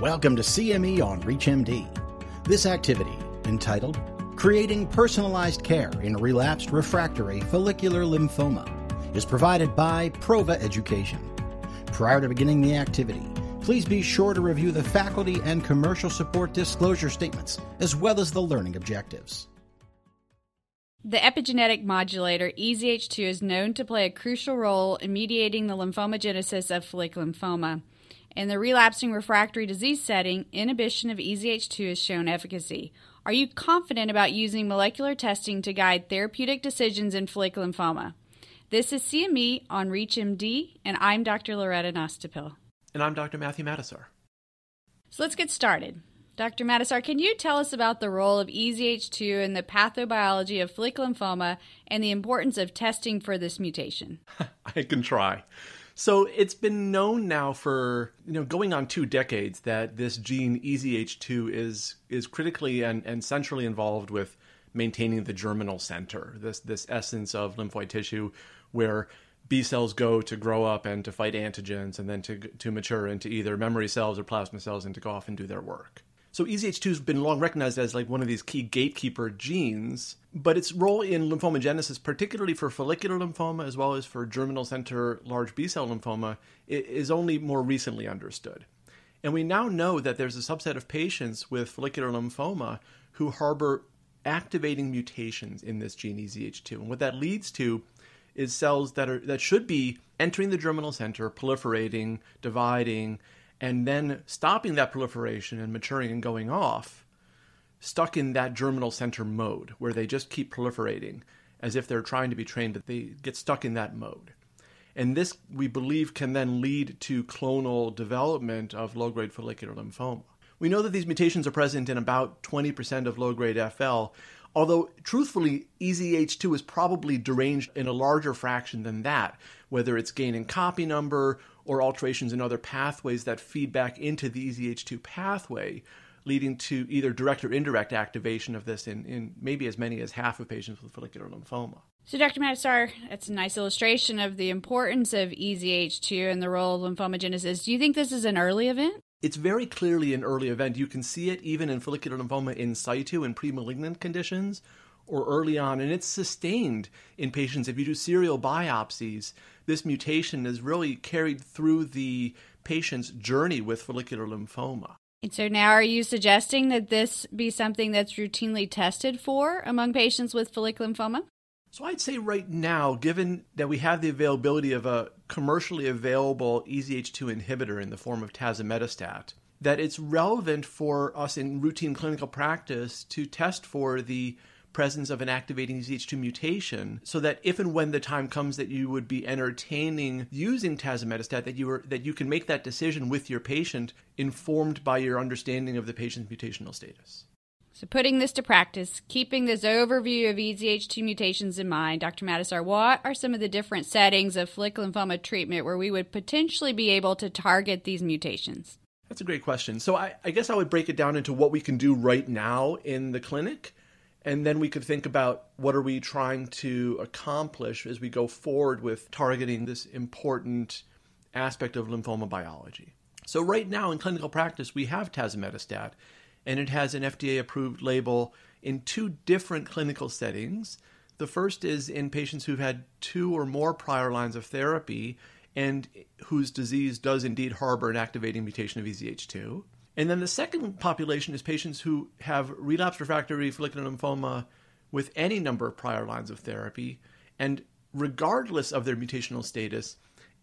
Welcome to CME on ReachMD. This activity, entitled Creating Personalized Care in Relapsed Refractory Follicular Lymphoma, is provided by Prova Education. Prior to beginning the activity, please be sure to review the faculty and commercial support disclosure statements as well as the learning objectives. The epigenetic modulator EZH2 is known to play a crucial role in mediating the lymphomagenesis of follicular lymphoma. In the relapsing refractory disease setting, inhibition of EZH2 has shown efficacy. Are you confident about using molecular testing to guide therapeutic decisions in follicular lymphoma? This is CME on ReachMD, and I'm Dr. Loretta Nastoupil. And I'm Dr. Matthew Matasar. So let's get started. Dr. Matasar, can you tell us about the role of EZH2 in the pathobiology of follicular lymphoma and the importance of testing for this mutation? I can try. So it's been known now for you know going on two decades that this gene EZH2 is is critically and, and centrally involved with maintaining the germinal center, this this essence of lymphoid tissue where B cells go to grow up and to fight antigens and then to to mature into either memory cells or plasma cells and to go off and do their work. So EZH2 has been long recognized as like one of these key gatekeeper genes, but its role in lymphomagenesis, particularly for follicular lymphoma as well as for germinal center large B cell lymphoma, is only more recently understood. And we now know that there's a subset of patients with follicular lymphoma who harbor activating mutations in this gene EZH2. And what that leads to is cells that are that should be entering the germinal center, proliferating, dividing, and then stopping that proliferation and maturing and going off, stuck in that germinal center mode where they just keep proliferating as if they're trying to be trained, but they get stuck in that mode. And this, we believe, can then lead to clonal development of low grade follicular lymphoma. We know that these mutations are present in about 20% of low grade FL, although truthfully, EZH2 is probably deranged in a larger fraction than that, whether it's gain in copy number or alterations in other pathways that feed back into the EZH2 pathway, leading to either direct or indirect activation of this in, in maybe as many as half of patients with follicular lymphoma. So, Dr. Matasar, that's a nice illustration of the importance of EZH2 and the role of lymphomagenesis. Do you think this is an early event? It's very clearly an early event. You can see it even in follicular lymphoma in situ in premalignant conditions or early on, and it's sustained in patients. If you do serial biopsies, this mutation is really carried through the patient's journey with follicular lymphoma. And so now are you suggesting that this be something that's routinely tested for among patients with follicular lymphoma? So I'd say right now, given that we have the availability of a commercially available EZH2 inhibitor in the form of tazemetostat, that it's relevant for us in routine clinical practice to test for the presence of an activating EZH2 mutation so that if and when the time comes that you would be entertaining using tazemetostat that you were that you can make that decision with your patient informed by your understanding of the patient's mutational status. So putting this to practice, keeping this overview of EZH2 mutations in mind, Dr. Matasar, what are some of the different settings of follicular lymphoma treatment where we would potentially be able to target these mutations? That's a great question. So I, I guess I would break it down into what we can do right now in the clinic and then we could think about what are we trying to accomplish as we go forward with targeting this important aspect of lymphoma biology. So right now in clinical practice we have tazemetostat and it has an FDA approved label in two different clinical settings. The first is in patients who've had two or more prior lines of therapy and whose disease does indeed harbor an activating mutation of EZH2. And then the second population is patients who have relapsed refractory follicular lymphoma with any number of prior lines of therapy. And regardless of their mutational status,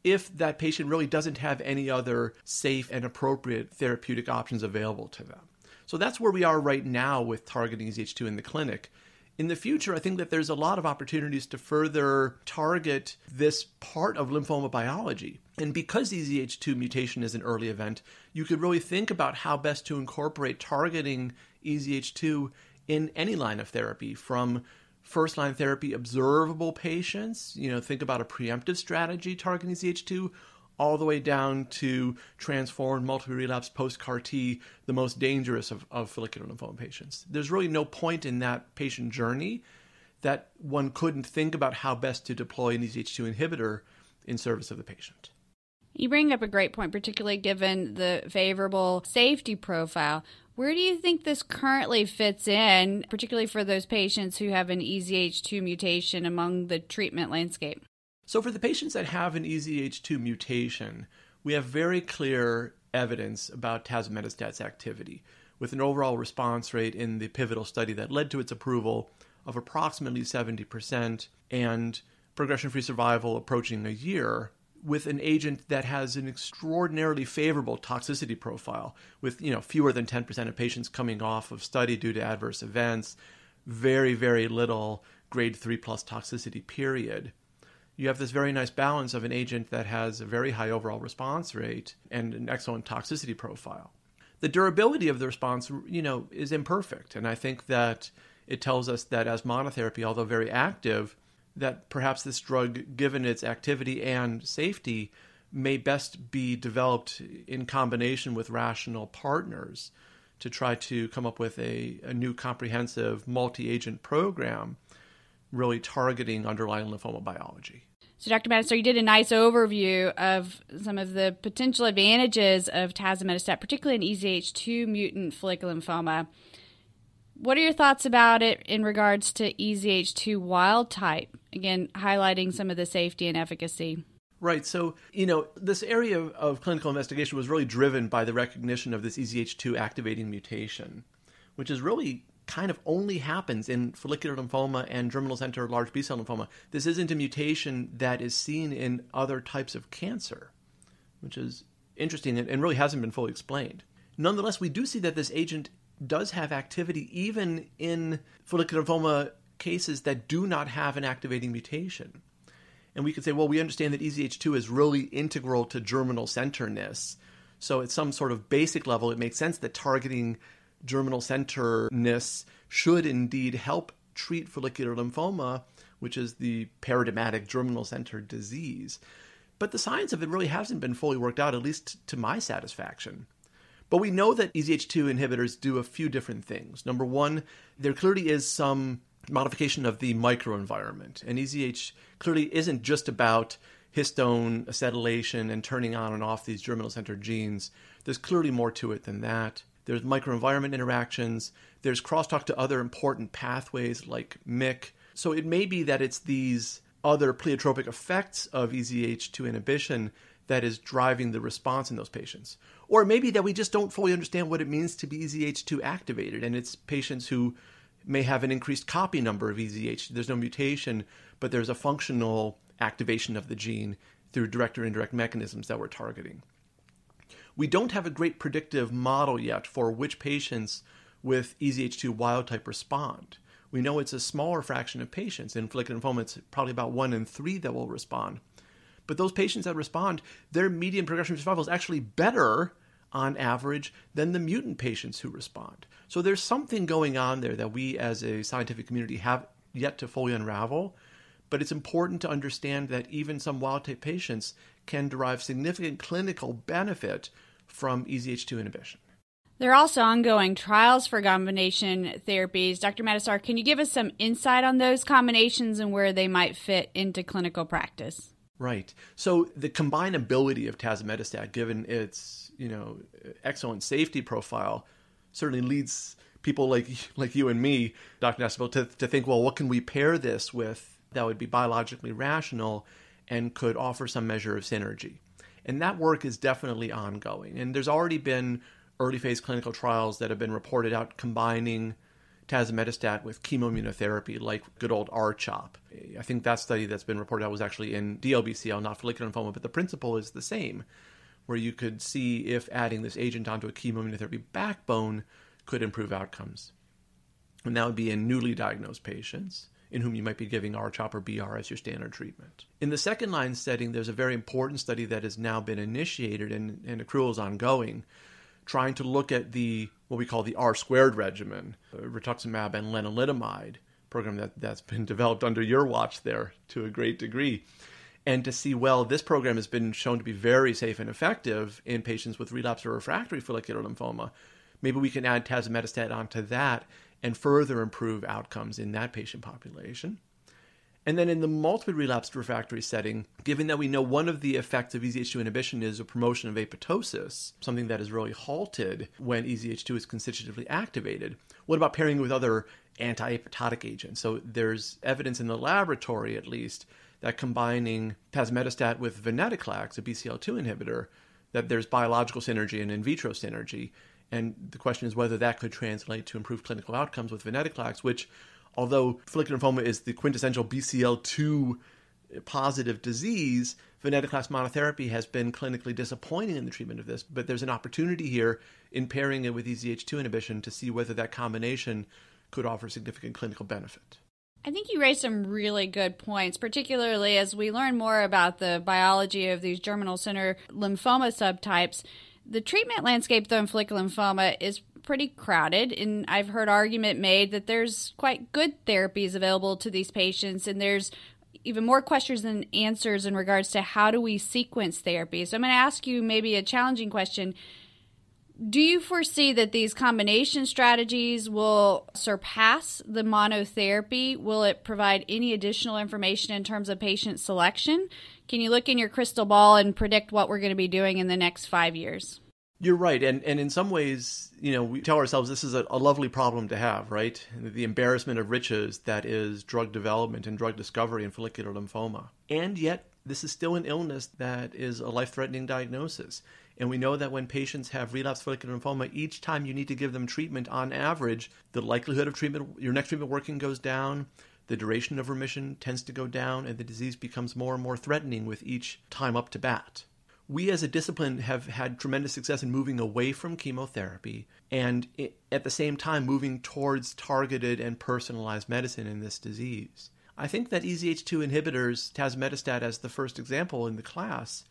if that patient really doesn't have any other safe and appropriate therapeutic options available to them. So that's where we are right now with targeting EZH2 in the clinic in the future, I think that there's a lot of opportunities to further target this part of lymphoma biology. And because EZH2 mutation is an early event, you could really think about how best to incorporate targeting EZH2 in any line of therapy from first line therapy observable patients, you know, think about a preemptive strategy targeting EZH2 all the way down to transformed multiple relapse post CAR T, the most dangerous of, of follicular lymphoma patients. There's really no point in that patient journey that one couldn't think about how best to deploy an EZH2 inhibitor in service of the patient. You bring up a great point, particularly given the favorable safety profile. Where do you think this currently fits in, particularly for those patients who have an EZH2 mutation among the treatment landscape? So, for the patients that have an EZH2 mutation, we have very clear evidence about tazemetostat's activity, with an overall response rate in the pivotal study that led to its approval of approximately 70% and progression free survival approaching a year with an agent that has an extraordinarily favorable toxicity profile with you know fewer than 10% of patients coming off of study due to adverse events very very little grade 3 plus toxicity period you have this very nice balance of an agent that has a very high overall response rate and an excellent toxicity profile. The durability of the response you know is imperfect and i think that it tells us that as monotherapy although very active that perhaps this drug, given its activity and safety, may best be developed in combination with rational partners to try to come up with a, a new comprehensive multi agent program really targeting underlying lymphoma biology. So, Dr. Matasar, you did a nice overview of some of the potential advantages of tazemetostat, particularly in EZH2 mutant follicular lymphoma. What are your thoughts about it in regards to EZH2 wild type? Again, highlighting some of the safety and efficacy. Right. So, you know, this area of clinical investigation was really driven by the recognition of this EZH2 activating mutation, which is really kind of only happens in follicular lymphoma and germinal center large B cell lymphoma. This isn't a mutation that is seen in other types of cancer, which is interesting and really hasn't been fully explained. Nonetheless, we do see that this agent does have activity even in follicular lymphoma cases that do not have an activating mutation. And we could say, well, we understand that EZH2 is really integral to germinal centerness. So, at some sort of basic level, it makes sense that targeting germinal centerness should indeed help treat follicular lymphoma, which is the paradigmatic germinal center disease. But the science of it really hasn't been fully worked out, at least to my satisfaction. But we know that EZH2 inhibitors do a few different things. Number one, there clearly is some modification of the microenvironment. And EZH clearly isn't just about histone acetylation and turning on and off these germinal center genes. There's clearly more to it than that. There's microenvironment interactions. There's crosstalk to other important pathways like MYC. So it may be that it's these other pleiotropic effects of EZH2 inhibition that is driving the response in those patients. Or maybe that we just don't fully understand what it means to be EZH2 activated, and it's patients who may have an increased copy number of EZH. There's no mutation, but there's a functional activation of the gene through direct or indirect mechanisms that we're targeting. We don't have a great predictive model yet for which patients with EZH2 wild type respond. We know it's a smaller fraction of patients. In follicular lymphoma, it's probably about one in three that will respond. But those patients that respond, their median progression survival is actually better on average than the mutant patients who respond. So there's something going on there that we as a scientific community have yet to fully unravel. But it's important to understand that even some wild type patients can derive significant clinical benefit from EZH2 inhibition. There are also ongoing trials for combination therapies. Dr. Matasar, can you give us some insight on those combinations and where they might fit into clinical practice? Right. So the combinability of tazemetostat, given its you know excellent safety profile, certainly leads people like like you and me, Dr. Nastoupil, to, to think, well, what can we pair this with that would be biologically rational and could offer some measure of synergy? And that work is definitely ongoing. And there's already been early phase clinical trials that have been reported out combining tazemetostat with chemoimmunotherapy, like good old R-CHOP. I think that study that's been reported out was actually in DLBCL, not follicular lymphoma, but the principle is the same, where you could see if adding this agent onto a chemoimmunotherapy backbone could improve outcomes. And that would be in newly diagnosed patients in whom you might be giving R-CHOP or BR as your standard treatment. In the second line setting, there's a very important study that has now been initiated and, and accrual is ongoing, trying to look at the what we call the R squared regimen, uh, rituximab and lenalidomide program that, that's been developed under your watch there to a great degree. And to see, well, this program has been shown to be very safe and effective in patients with relapsed or refractory follicular lymphoma. Maybe we can add tazemetostat onto that and further improve outcomes in that patient population. And then in the multiple relapsed refractory setting, given that we know one of the effects of EZH2 inhibition is a promotion of apoptosis, something that is really halted when EZH2 is constitutively activated, what about pairing with other anti-apoptotic agents? So there's evidence in the laboratory, at least, that combining tazemetostat with venetoclax, a BCL2 inhibitor, that there's biological synergy and in vitro synergy. And the question is whether that could translate to improved clinical outcomes with venetoclax, which although follicular lymphoma is the quintessential BCL2 positive disease, venetoclax monotherapy has been clinically disappointing in the treatment of this. But there's an opportunity here in pairing it with EZH2 inhibition to see whether that combination could offer significant clinical benefit. I think you raised some really good points, particularly as we learn more about the biology of these germinal center lymphoma subtypes. The treatment landscape, though, in follicular lymphoma is pretty crowded, and I've heard argument made that there's quite good therapies available to these patients, and there's even more questions than answers in regards to how do we sequence therapy. So I'm going to ask you maybe a challenging question. Do you foresee that these combination strategies will surpass the monotherapy? Will it provide any additional information in terms of patient selection? Can you look in your crystal ball and predict what we're going to be doing in the next five years? You're right, and and in some ways, you know, we tell ourselves this is a, a, lovely problem to have, right? The embarrassment of riches that is drug development and drug discovery in follicular lymphoma, and yet this is still an illness that is a life-threatening diagnosis. And we know that when patients have relapsed follicular lymphoma, each time you need to give them treatment, on average, the likelihood of treatment, your next treatment working goes down, the duration of remission tends to go down, and the disease becomes more and more threatening with each time up to bat we as a discipline have had tremendous success in moving away from chemotherapy and eh, at the same time moving towards targeted and personalized medicine in this disease. I think that EZH2 inhibitors, tazemetostat as the first example in the class,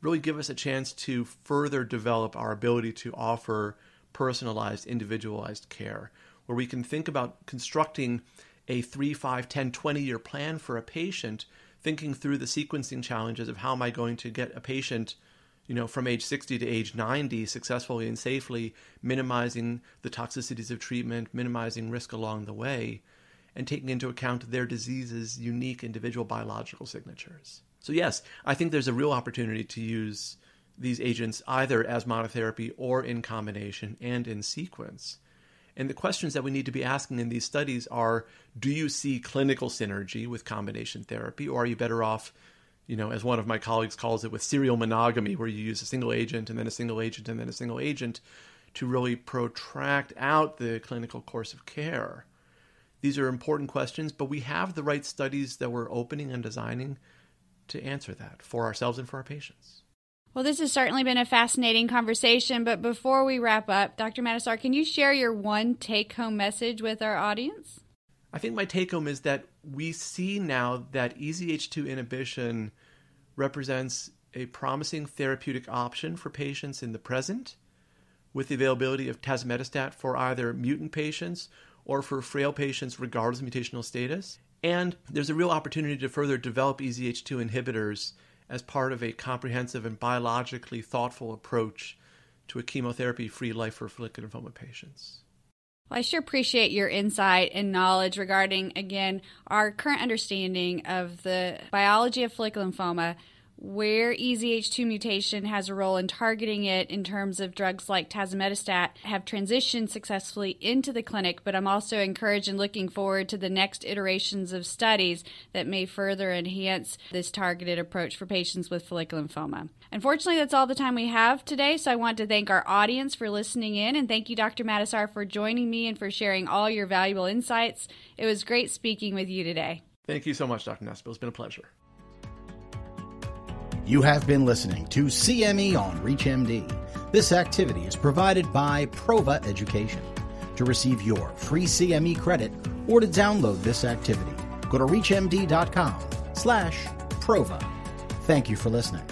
really give us a chance to further develop our ability to offer personalized, individualized care, where we can think about constructing a 3, 5, 10, 20 year plan for a patient thinking through the sequencing challenges of how am I going to get a patient, you know, from age 60 to age 90 successfully and safely, minimizing the toxicities of treatment, minimizing risk along the way, and taking into account their disease's unique individual biological signatures. So, yes, I think there's a real opportunity to use these agents either as monotherapy or in combination and in sequence and the questions that we need to be asking in these studies are do you see clinical synergy with combination therapy, or are you better off, you know, as one of my colleagues calls it, with serial monogamy, where you use a single agent and then a single agent and then a single agent to really protract out the clinical course of care? These are important questions, but we have the right studies that we're opening and designing to answer that for ourselves and for our patients. Well, this has certainly been a fascinating conversation, but before we wrap up, Dr. Matasar, can you share your one take home message with our audience? I think my take home is that we see now that EZH2 inhibition represents a promising therapeutic option for patients in the present, with the availability of tazemetostat for either mutant patients or for frail patients regardless of mutational status. And there's a real opportunity to further develop EZH2 inhibitors as part of a comprehensive and biologically thoughtful approach to a chemotherapy free life for follicular lymphoma patients. Well, I sure appreciate your insight and knowledge regarding, again, our current understanding of the biology of follicular lymphoma, where EZH2 mutation has a role in targeting it in terms of drugs like tazemetostat have transitioned successfully into the clinic, but I'm also encouraged and looking forward to the next iterations of studies that may further enhance this targeted approach for patients with follicular lymphoma. Unfortunately, that's all the time we have today, so I want to thank our audience for listening in and thank you, Dr. Matasar, for joining me and for sharing all your valuable insights. It was great speaking with you today. Thank you so much, Dr. Nastoupil. It's been a pleasure. You have been listening to CME on ReachMD. This activity is provided by Prova Education. To receive your free CME credit or to download this activity, go to reachmd.com slash prova. Thank you for listening.